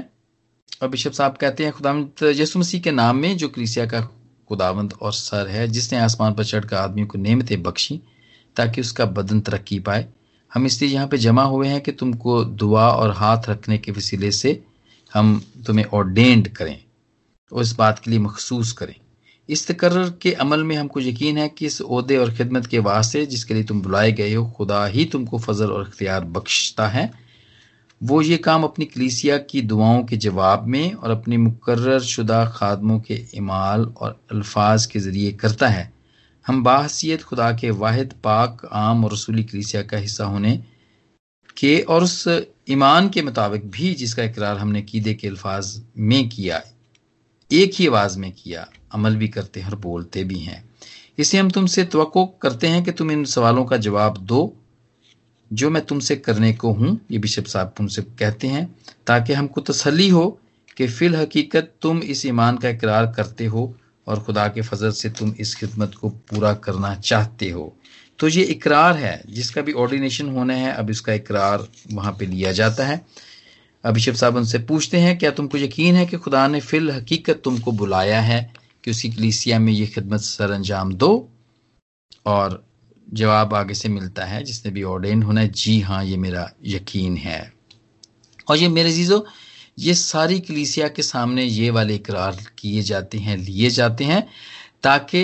और बिशप साहब कहते हैं, खुदावंत यसु मसीह के नाम में जो क्रिसिया का खुदावंत और सर है, जिसने आसमान पर चढ़कर आदमी को नियमतें बख्शी ताकि उसका बदन तरक्की पाए। हम इसलिए यहाँ पे जमा हुए हैं कि तुमको दुआ और हाथ रखने के वसीले से हम तुम्हें ऑर्डेंड करें और इस बात के लिए मखसूस करें। इस तकर्र के अमल में हमको यकीन है कि इस अहदे और खिदमत के वास्ते जिसके लिए तुम बुलाए गए हो, खुदा ही तुमको फजल और इख्तियार बख्शता है। वो ये काम अपनी कलीसिया की दुआओं के जवाब में और अपने मुकर्र शुदा खादमों के इमाल और अल्फाज के ज़रिए करता है। हम बाहसीत खुदा के वाहिद, पाक, आम और रसूली कलीसिया का हिस्सा होने के और उस ईमान के मुताबिक भी जिसका इकरार हमने कीदे के अल्फाज में किया, एक ही आवाज़ में किया, अमल भी करते हैं और बोलते भी हैं। इसलिए हम तुमसे तो करते हैं कि तुम इन सवालों का जवाब दो, जो मैं तुमसे करने को हूँ, ये बिशप साहब तुमसे कहते हैं, ताकि हमको तसली हो कि फिल तुम इस ईमान का इकरार करते हो और खुदा के फजल से तुम इस खिदमत को पूरा करना चाहते हो। तो ये इकरार है, जिसका भी ऑर्डिनेशन होना है, अब इसका इकरार वहाँ पे लिया जाता है। अभिषेक साहब उनसे पूछते हैं, क्या तुमको यकीन है कि खुदा ने फिल हकीकत तुमको बुलाया है कि उसकी कलीसिया में ये खिदमत सर अंजाम दो? और जवाब आगे से मिलता है, जिसने भी ऑर्डेन होना है, जी हाँ ये मेरा यकीन है। और ये मेरे जीजो ये सारी कलीसिया के सामने ये वाले इकरार किए जाते हैं लिए जाते हैं ताकि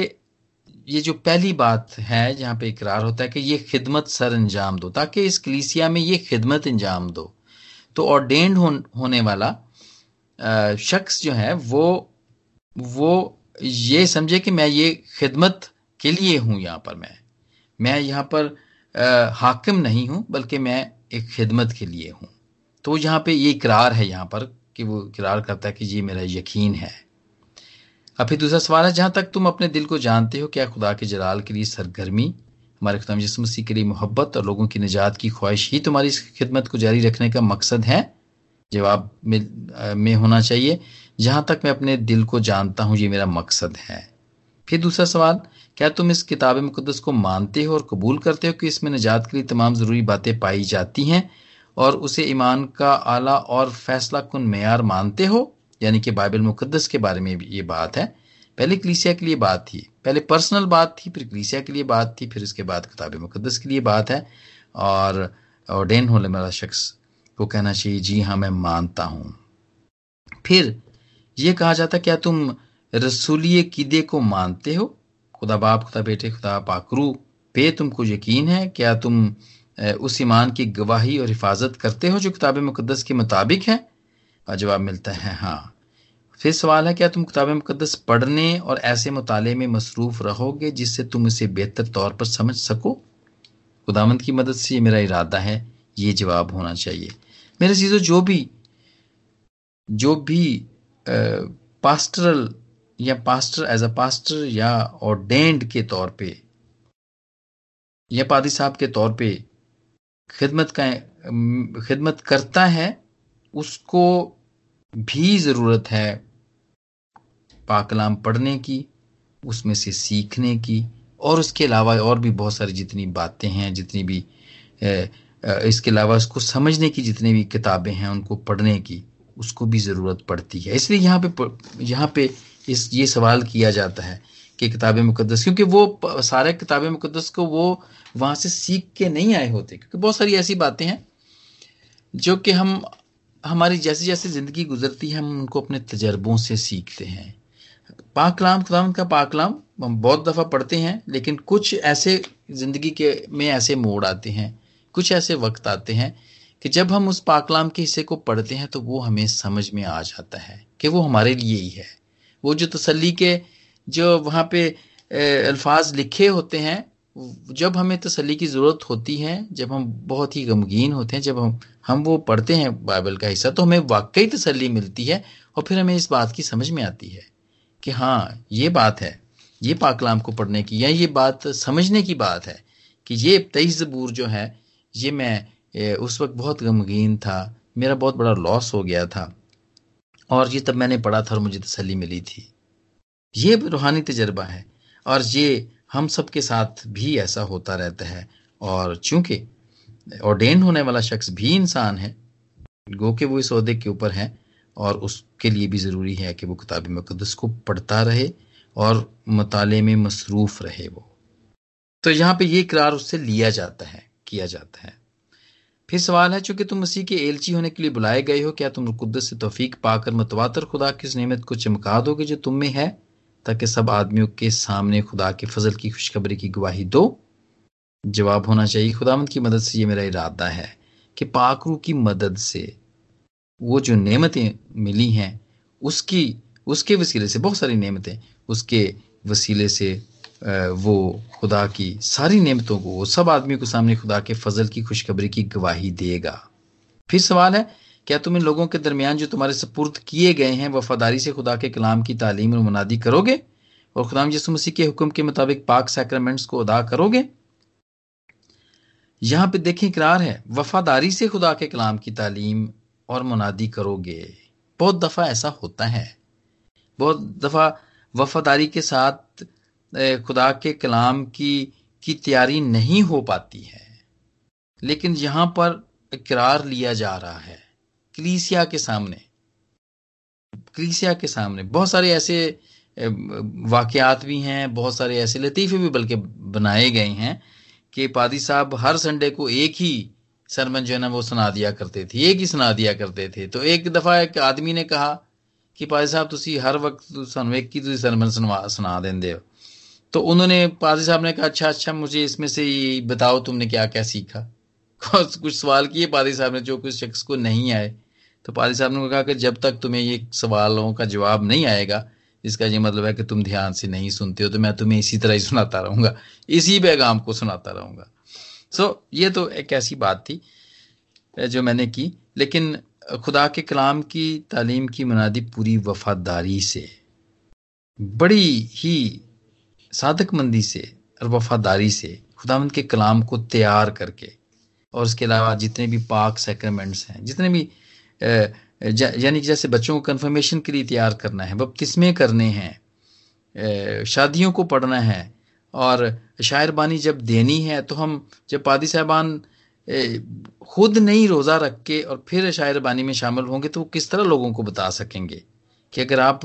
ये जो पहली बात है जहाँ पे इकरार होता है कि ये खिदमत सर अंजाम दो ताकि इस कलीसिया में ये खिदमत अंजाम दो। तो ऑर्डेंड हो, होने वाला शख्स जो है वो वो ये समझे कि मैं ये खिदमत के लिए हूँ यहाँ पर मैं। मैं यहाँ पर हाकिम नहीं हूँ बल्कि मैं एक खिदमत के लिए हूँ। तो वो यहाँ पे ये इकरार है यहाँ पर कि वो इकरार करता है कि ये मेरा यकीन है। अब फिर दूसरा सवाल है जहाँ तक तुम अपने दिल को जानते हो क्या खुदा के जलाल के लिए सरगर्मी हमारे खुदाम जिस मसीह के लिए मोहब्बत और लोगों की निजात की ख्वाहिश ही तुम्हारी इस खिदमत को जारी रखने का मकसद है? जवाब में, में होना चाहिए जहाँ तक मैं अपने दिल को जानता हूँ ये मेरा मकसद है। फिर दूसरा सवाल क्या तुम इस किताब मुकदस को मानते हो और कबूल करते हो कि इसमें निजात के लिए तमाम ज़रूरी बातें पाई जाती हैं? और उसे ईमान का आला और फैसला कन मैार मानते हो? यानी कि बाइबल मुकदस के बारे में ये बात है। पहले कलीसिया के लिए बात थी। पहले पर्सनल बात थी, फिर कलीसिया के लिए बात थी, फिर उसके बाद किताब मुकदस के लिए बात है। और ऑर्डेन होने वाला शख्स को कहना चाहिए, जी हाँ मैं मानता हूँ। फिर यह कहा जाता, क्या तुम रसूली कीदे को मानते हो? खुदा बाप, खुदा बेटे, खुदा पाकरू पे तुमको यकीन है? क्या तुम उस ईमान की गवाही और हिफाजत करते हो जो किताब मुकदस के मुताबिक है? और जवाब मिलता है हाँ। फिर सवाल है, क्या तुम किताब मुकदस पढ़ने और ऐसे मुताले में मसरूफ रहोगे जिससे तुम इसे बेहतर तौर पर समझ सको? खुदामंद की मदद से ये मेरा इरादा है, ये जवाब होना चाहिए। मेरे चीज़ों जो भी जो भी पास्टरल या पास्टर एज अ पास्टर या ऑर्डेंड के तौर पे, या पादी साहब के तौर पे खिदमत का, खिदमत करता है, उसको भी ज़रूरत है पाकलाम पढ़ने की, उसमें से सीखने की, और उसके अलावा और भी बहुत सारी जितनी बातें हैं, जितनी भी इसके अलावा उसको समझने की जितनी भी किताबें हैं, उनको पढ़ने की, उसको भी ज़रूरत पड़ती है। इसलिए यहाँ पे यहाँ पे इस, ये सवाल किया जाता है कि किताब मुकदस क्योंकि वो सारे किताब मुकदस को वो वहाँ से सीख के नहीं आए होते, क्योंकि बहुत सारी ऐसी बातें हैं, जो कि हम, हमारी जैसे जैसे ज़िंदगी गुजरती है, हम उनको अपने तजर्बों से सीखते हैं। पाकलाम खुदाम का पाकलाम, हम बहुत दफ़ा पढ़ते हैं, लेकिन कुछ ऐसे ज़िंदगी के में ऐसे मोड़ आते हैं, कुछ ऐसे वक्त आते हैं, कि जब हम उस पाकलाम के हिस्से को पढ़ते हैं तो वो हमें समझ में आ जाता है, कि वो हमारे लिए ही है। वो जो तसली के जो वहाँ पे अल्फाज लिखे होते हैं, जब हमें तसली की ज़रूरत होती है, जब हम बहुत ही गमगीन होते हैं, जब हम हम वो पढ़ते हैं बाइबल का हिस्सा तो हमें वाकई तसली मिलती है और फिर हमें इस बात की समझ में आती है कि हाँ ये बात है, ये पाकलाम को पढ़ने की या ये बात समझने की बात है कि ये तेईस जबूर जो है, ये मैं उस वक्त बहुत गमगीन था, मेरा बहुत बड़ा लॉस हो गया था और ये तब मैंने पढ़ा था और मुझे तसली मिली थी। ये रूहानी तजर्बा है। और ये हम सब के साथ भी ऐसा होता रहता है। और चूँकि ऑर्डेन होने वाला शख्स भी इंसान है, गो के वो इस अहदे के ऊपर है, और उसके लिए भी ज़रूरी है कि वो किताब मुकदस को पढ़ता रहे और मताले में मसरूफ़ रहे वो। तो यहाँ पे ये इकरार उससे लिया जाता है, किया जाता है। फिर सवाल है, चूँकि तुम मसीह के एलची होने के लिए बुलाए गए हो, क्या तुम कुद्दस से तोफीक पाकर मतवातर खुदा की उस नियमत को चमका दोगे जो तुम में है? ताकि सब आदमियों के सामने खुदा के फजल की खुशखबरी की गवाही दो। जवाब होना चाहिए खुदामंद की मदद से ये मेरा इरादा है कि पाकरू की मदद से वो जो नेमतें मिली हैं, उसकी, उसके वसीले से, बहुत सारी नेमतें, उसके वसीले से वो खुदा की सारी नेमतों को, वो सब आदमियों के सामने खुदा के फजल की खुशखबरी की गवाही देगा। फिर सवाल है क्या तुम इन लोगों के दरमियान जो तुम्हारे सपुर्द किए गए हैं, वफादारी से खुदा के कलाम की तालीम और मुनादी करोगे? और खुदाम यसु मसीह के हुक्म के मुताबिक पाक सैक्रमेंट्स को अदा करोगे? यहाँ पे देखें, इकरार है। वफादारी से खुदा के कलाम की तालीम और मुनादी करोगे। बहुत दफ़ा ऐसा होता है। बहुत दफ़ा वफादारी के साथ खुदा के कलाम की की तैयारी नहीं हो पाती है। लेकिन यहाँ पर इकरार लिया जा रहा है। क्लीसिया के सामने, क्लीसिया के सामने। बहुत सारे ऐसे वाकयात भी हैं, बहुत सारे ऐसे लतीफे भी बल्कि बनाए गए हैं कि पादी साहब हर संडे को एक ही सरमन जो है ना वो सुना दिया करते थे, एक ही सुना दिया करते थे। तो एक दफ़ा एक आदमी ने कहा कि पादी साहब तुम हर वक्त एक ही सरमन सुनवा, सुना देंगे हो। तो उन्होंने, पादी साहब ने कहा अच्छा अच्छा मुझे इसमें से बताओ तुमने क्या क्या सीखा? कुछ सवाल किए, पादी साहब ने जो कुछ शख्स को नहीं आए तो पादी साहब ने कहा कि जब तक तुम्हें ये सवालों का जवाब नहीं आएगा इसका ये मतलब है कि तुम ध्यान से नहीं सुनते हो तो मैं तुम्हें इसी तरह ही सुनाता रहूँगा। इसी पैगाम को सुनाता रहूँगा। सो so, ये तो एक ऐसी बात थी जो मैंने की। लेकिन खुदा के कलाम की तालीम की मुनादी पूरी वफादारी से बड़ी ही साधक मंदी से और वफादारी से खुदावंद के कलाम को तैयार करके और उसके अलावा जितने भी पाक सेक्रमेंट्स हैं जितने भी यानी कि जैसे बच्चों को कन्फर्मेशन के लिए तैयार करना है बपतिस्मे करने हैं? शादियों को पढ़ना है, और शायरबानी जब देनी है तो हम, जब पादी साहबान खुद नहीं रोज़ा रख के और फिर शायरबानी में शामिल होंगे तो वो किस तरह लोगों को बता सकेंगे कि अगर आप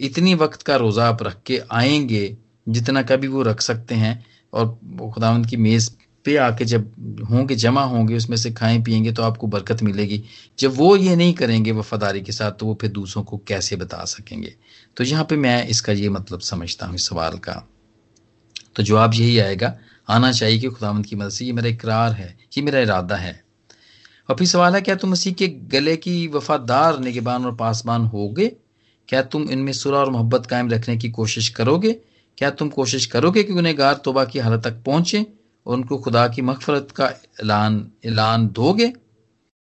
इतनी वक्त का रोज़ा आप रख के आएँगे, जितना कभी वो रख सकते हैं, और खुदावंद की मेज़ पे आके जब होंगे, जमा होंगे, उसमें से खाएँ पिएँगे तो आपको बरकत मिलेगी। जब वो ये नहीं करेंगे वफादारी के साथ तो वो फिर दूसरों को कैसे बता सकेंगे? तो यहाँ पे मैं इसका ये मतलब समझता हूँ, इस सवाल का। तो जवाब यही आएगा, आना चाहिए कि खुदावंद की मदद से, ये मेरा इकरार है, ये मेरा इरादा है। और फिर सवाल है, क्या तुम मसीह के गले की वफादार, निगबान और पासबान होगे? क्या तुम इनमें सुलह और मोहब्बत कायम रखने की कोशिश करोगे? क्या तुम कोशिश करोगे कि गुनहगार तोबा की हालत तक पहुँचे? उनको खुदा की मगफरत का ऐलान ऐलान दोगे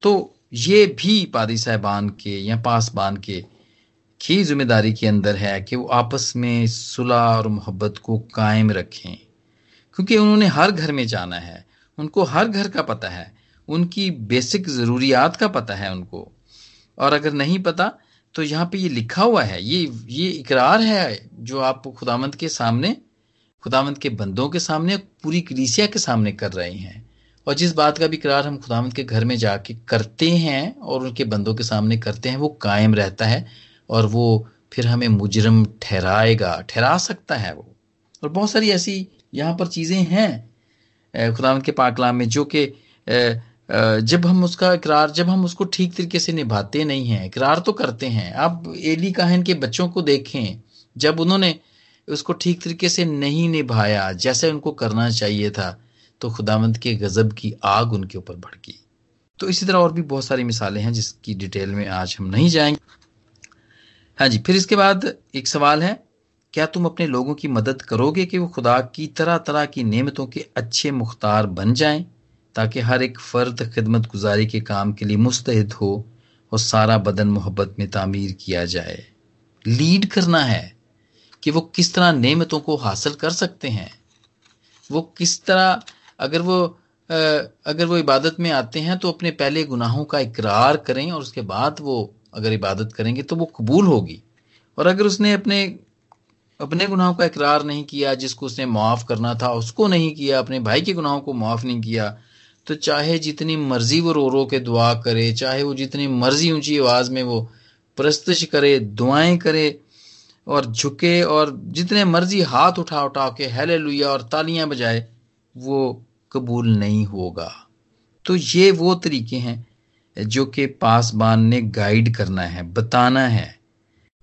तो ये भी पादी साहबान के या पासबान के की ज़िम्मेदारी के अंदर है कि वो आपस में सुलह और मोहब्बत को कायम रखें। क्योंकि उन्होंने हर घर में जाना है, उनको हर घर का पता है, उनकी बेसिक ज़रूरियात का पता है उनको। और अगर नहीं पता तो यहाँ पे ये लिखा हुआ है, ये ये इकरार है जो आप खुदामंद के सामने खुदामंद के बंदों के सामने, पूरी कलीसिया के सामने कर रहे हैं। और जिस बात का भी करार हम खुदामंद के घर में जाके करते हैं और उनके बंदों के सामने करते हैं, वो कायम रहता है और वो फिर हमें मुजरम ठहराएगा, ठहरा सकता है वो। और बहुत सारी ऐसी यहाँ पर चीज़ें हैं खुदामंद के पाकलाम में, जो कि जब हम उसका इकरार जब हम उसको ठीक तरीके से निभाते नहीं हैं इकरार तो करते हैं। आप एली काहन के बच्चों को देखें, जब उन्होंने उसको ठीक तरीके से नहीं निभाया जैसे उनको करना चाहिए था तो खुदावंत के गजब की आग उनके ऊपर भड़की। तो इसी तरह और भी बहुत सारी मिसालें हैं जिसकी डिटेल में आज हम नहीं जाएँगे। हाँ जी, फिर इसके बाद एक सवाल है, क्या तुम अपने लोगों की मदद करोगे कि वो खुदा की तरह तरह की नेमतों के अच्छे मुख्तार बन जाएँ, ताकि हर एक फ़र्द खिदमत गुजारी के काम के लिए मुस्तैद हो और सारा बदन मोहब्बत में तामीर किया जाए? लीड करना है कि वो किस तरह नेमतों को हासिल कर सकते हैं। वो किस तरह अगर वो अगर वो इबादत में आते हैं तो अपने पहले गुनाहों का इकरार करें और उसके बाद वो अगर इबादत करेंगे तो वो कबूल होगी। और अगर उसने अपने अपने गुनाहों का इकरार नहीं किया, जिसको उसने माफ़ करना था, उसको नहीं किया, अपने भाई के गुनाहों को माफ़ नहीं किया तो चाहे जितनी मर्ज़ी वो रो रो के दुआ करे, चाहे वो जितनी मर्ज़ी ऊँची आवाज़ में वो प्रस्तश करे, दुआएँ करे और झुके और जितने मर्ज़ी हाथ उठा उठा के हेले लुया और तालियाँ बजाए वो कबूल नहीं होगा। तो ये वो तरीके हैं जो कि पासबान ने गाइड करना है बताना है।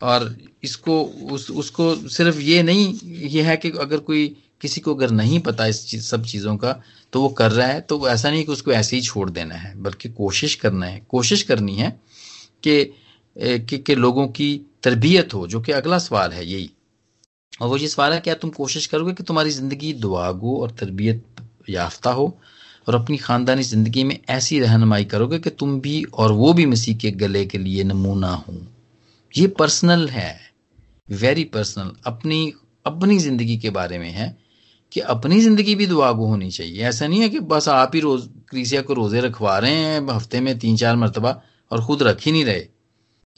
और इसको उस उसको सिर्फ़ ये नहीं ये है कि अगर कोई किसी को अगर नहीं पता इस चीज़, सब चीज़ों का तो वो कर रहा है तो ऐसा नहीं कि उसको ऐसे ही छोड़ देना है बल्कि कोशिश करना है। कोशिश करनी है कि कि, कि लोगों की तरबियत हो, जो कि अगला सवाल है यही। और वो ये सवाल है, क्या तुम कोशिश करोगे कि तुम्हारी ज़िंदगी दुआगो और तरबियत याफ्ता हो? और अपनी ख़ानदानी ज़िंदगी में ऐसी रहनुमाई करोगे कि तुम भी और वो भी मसीह के गले के लिए नमूना हो? ये पर्सनल है वेरी पर्सनल अपनी अपनी ज़िंदगी के बारे में है कि अपनी ज़िंदगी भी दुआगो होनी चाहिए। ऐसा नहीं है कि बस आप ही रोज़ क्रीसिया को रोज़े रखवा रहे हैं, हफ़्ते में तीन चार मरतबा और खुद रख ही नहीं रहे।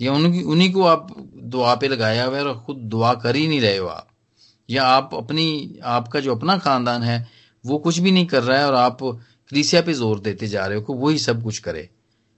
या उनकी, उन्हीं को आप दुआ पे लगाया हुआ है और खुद दुआ कर ही नहीं रहे हो आप। या आप अपनी, आपका जो अपना खानदान है, वो कुछ भी नहीं कर रहा है और आप क्रीसिया पे ज़ोर देते जा रहे हो कि वही सब कुछ करे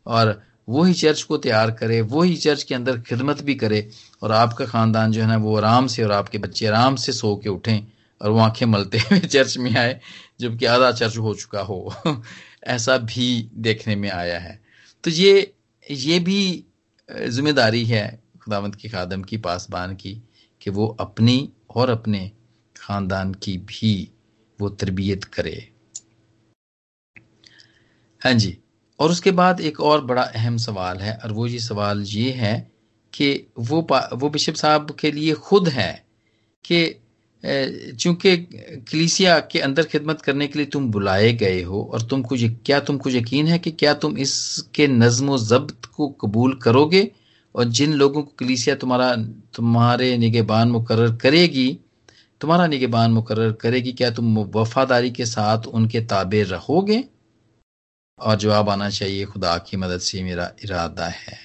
और वही चर्च को तैयार करे, वही चर्च के अंदर खिदमत भी करे और आपका खानदान जो है ना, वो आराम से और आपके बच्चे आराम से सो के उठें और वो आँखें मलते हुए चर्च में आए, जबकि आधा चर्च हो चुका हो। ऐसा भी देखने में आया है। तो ये ये भी ज़िम्मेदारी है खुदावंत के खादम की, पासबान की, कि वो अपनी और अपने खानदान की भी वो तरबियत करे। हाँ जी, और उसके बाद एक और बड़ा अहम सवाल है, और वो ये सवाल ये है कि वो वो बिशप साहब के लिए खुद है कि चूँकि कलीसिया के अंदर खिदमत करने के लिए तुम बुलाए गए हो और तुम कुछ, क्या तुमको यकीन है कि क्या तुम इसके नज्म जब्त को कबूल करोगे? और जिन लोगों को कलीसिया तुम्हारा, तुम्हारे निगेबान मुकर करेगी, तुम्हारा निगेबान मुकर करेगी, क्या तुम वफादारी के साथ उनके ताबे रहोगे? और जवाब आना चाहिए, खुदा की मदद से मेरा इरादा है।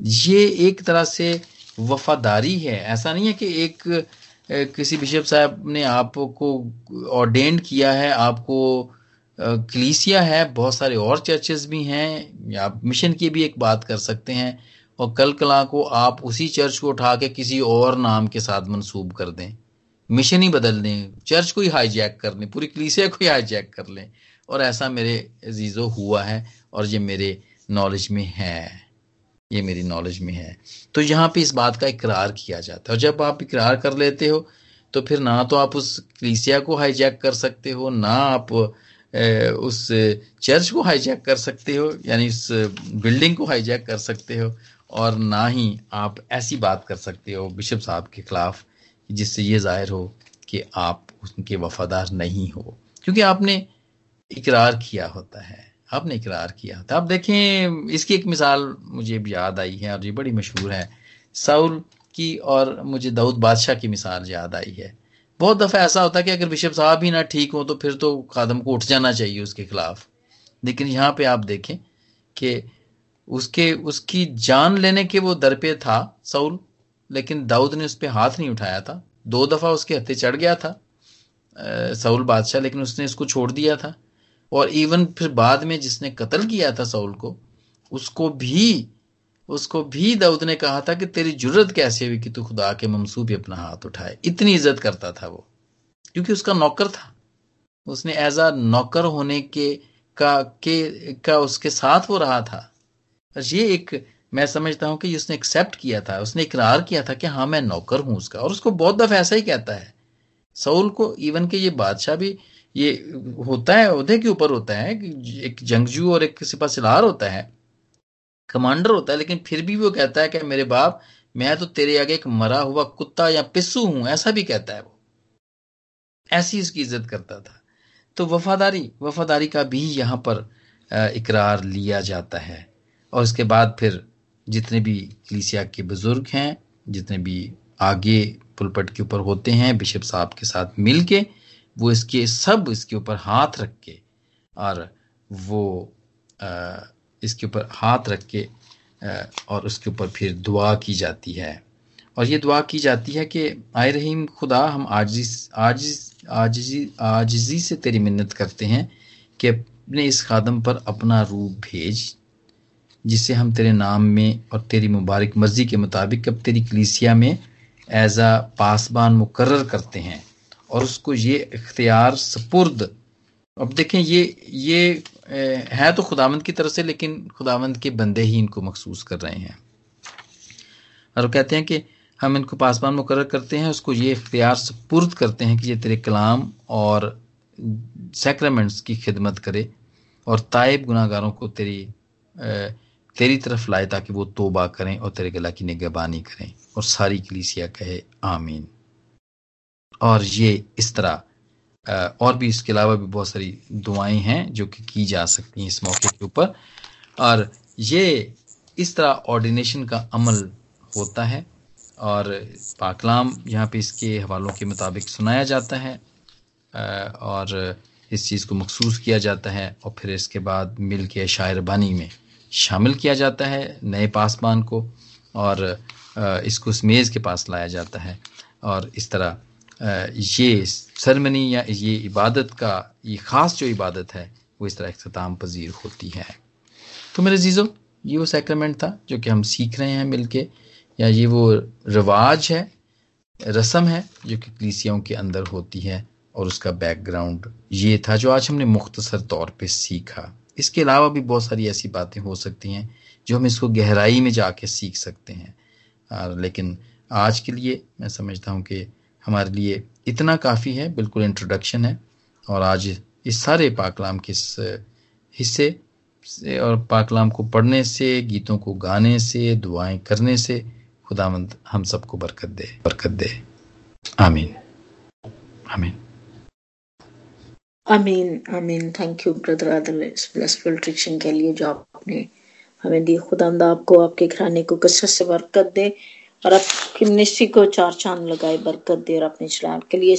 ये एक तरह से वफादारी है। ऐसा नहीं है कि एक किसी बिशप साहब ने आपको ऑर्डेंड किया है, आपको क्लीसिया है, बहुत सारे और चर्चेस भी हैं आप मिशन की भी एक बात कर सकते हैं, और कल कला को आप उसी चर्च को उठा के किसी और नाम के साथ मंसूब कर दें। मिशन ही बदल दें चर्च को ही हाईजैक कर लें, पूरी क्लीसिया को ही हाईजैक कर लें। और ऐसा मेरे अजीज़ो हुआ है, और ये मेरे नॉलेज में है। ये मेरी नॉलेज में है। तो यहाँ पे इस बात का इकरार किया जाता है। और जब आप इकरार कर लेते हो तो फिर ना तो आप उस क्लीसिया को हाईजैक कर सकते हो, ना आप उस चर्च को हाईजैक कर सकते हो, यानी उस बिल्डिंग को हाईजैक कर सकते हो, और ना ही आप ऐसी बात कर सकते हो बिशप साहब के खिलाफ, जिससे ये ज़ाहिर हो कि आप उनके वफादार नहीं हो। क्योंकि आपने इकरार किया होता है। आपने इकरार किया। था अब देखें, इसकी एक मिसाल मुझे भी याद आई है और ये बड़ी मशहूर है। साउल की और मुझे दाऊद बादशाह की मिसाल याद आई है। बहुत दफ़ा ऐसा होता है कि अगर बिशप साहब ही ना ठीक हो तो फिर तो खादम को उठ जाना चाहिए उसके खिलाफ। लेकिन यहाँ पे आप देखें कि उसके, उसकी जान लेने के वो दर पे था सऊल लेकिन दाऊद ने उस पर हाथ नहीं उठाया था। दो दफ़ा उसके हथे चढ़ गया था सऊल बादशाह, लेकिन उसने इसको छोड़ दिया था। और इवन फिर बाद में जिसने कत्ल किया था सऊल को, उसको भी उसको भी दाऊद ने कहा था कि तेरी ज़रूरत कैसे हुई कि तू खुदा के ममसू भी अपना हाथ उठाए। इतनी इज़्ज़त करता था वो, क्योंकि उसका नौकर था। उसने एज आ नौकर होने के, का के, का उसके साथ वो रहा था। ये एक, मैं समझता हूँ कि उसने एक्सेप्ट किया था, उसने इकरार किया था कि हाँ मैं नौकर हूँ उसका। और उसको बहुत दफ़ा ऐसा ही कहता है। सऊल को इवन के ये बादशाह भी ये होता है उहदे के ऊपर होता है कि एक जंगजू और एक सिपा सिलार होता है कमांडर होता है, लेकिन फिर भी वो कहता है कि मेरे बाप, मैं तो तेरे आगे एक मरा हुआ कुत्ता या पिस्सू हूँ, ऐसा भी कहता है वो। ऐसी इसकी इज़्ज़त करता था। तो वफादारी वफादारी का भी यहाँ पर इकरार लिया जाता है। और इसके बाद फिर जितने भी कलीसिया के बुज़ुर्ग हैं, जितने भी आगे पुलपट के ऊपर होते हैं, बिशप साहब के साथ मिल के वो इसके, सब इसके ऊपर हाथ रख के और वो इसके ऊपर हाथ रख के और उसके ऊपर फिर दुआ की जाती है। और ये दुआ की जाती है कि, आए रहीम खुदा, हम आजिज आजिज, आजिजी आजिजी से तेरी मिन्नत करते हैं कि अपने इस खादम पर अपना रूप भेज जिसे हम तेरे नाम में और तेरी मुबारक मर्ज़ी के मुताबिक अब तेरी कलीसिया में एज आ पासबान मुकर करते हैं। और उसको ये इख्तियार सपुर्द। अब देखें, ये ये है तो खुदावंद की तरफ़ से, लेकिन खुदावंद के बंदे ही इनको महसूस कर रहे हैं। और कहते हैं कि हम इनको पासबान मुकर करते हैं, उसको ये इख्तियार सपुर्द करते हैं कि ये तेरे कलाम और सैक्रामेंट्स की खिदमत करे और ताइब गुनागारों को तेरी तेरी तरफ़ लाए ताकि वो तोबा करें और तेरे गला की निगहबानी करें और सारी कलीसिया कहे, आमीन। और ये इस तरह और भी इसके अलावा भी बहुत सारी दुआएँ हैं जो कि की जा सकती हैं इस मौके के ऊपर। और ये इस तरह ऑर्डिनेशन का अमल होता है और पाकलाम यहाँ पे इसके हवालों के मुताबिक सुनाया जाता है और इस चीज़ को मखसूस किया जाता है और फिर इसके बाद मिल के शायर बानी में शामिल किया जाता है नए पासमान को और इसको उस मेज़ के पास लाया जाता है। और इस तरह ये सरमनी या ये इबादत का, ये ख़ास जो इबादत है, वो इस तरह अख्ताम पजीर होती है। तो मेरे जीज़ो ये वो सेक्रमेंट था जो कि हम सीख रहे हैं मिल के या ये वो रिवाज है, रस्म है जो कि कलीसियाओं के अंदर होती है और उसका बैकग्राउंड ये था जो आज हमने मुख्तसर तौर पे सीखा। इसके अलावा भी बहुत सारी ऐसी बातें हो सकती हैं जो हम इसको गहराई में जाके सीख सकते हैं। लेकिन आज के लिए मैं समझता हूँ कि हमारे लिए इतना काफ़ी है, बिल्कुल इंट्रोडक्शन है। और आज इस सारे पाकलाम के हिस्से से और पाकलाम को पढ़ने से, गीतों को गाने से, दुआएँ करने से खुदामंद हम सबको बरकत दे बरकत दे। आमीन। आमीन। आमीन आमीन। थैंक यू ब्रदर आदल इस ब्लेसफुल के लिए जो आपने हमें दी। खुदामदा आपको आपके घराने को कसरत से बरकत दे। और अब मिनिस्ट्री को चार चाँद लगाए बरकत दे और अपने चलान के लिए।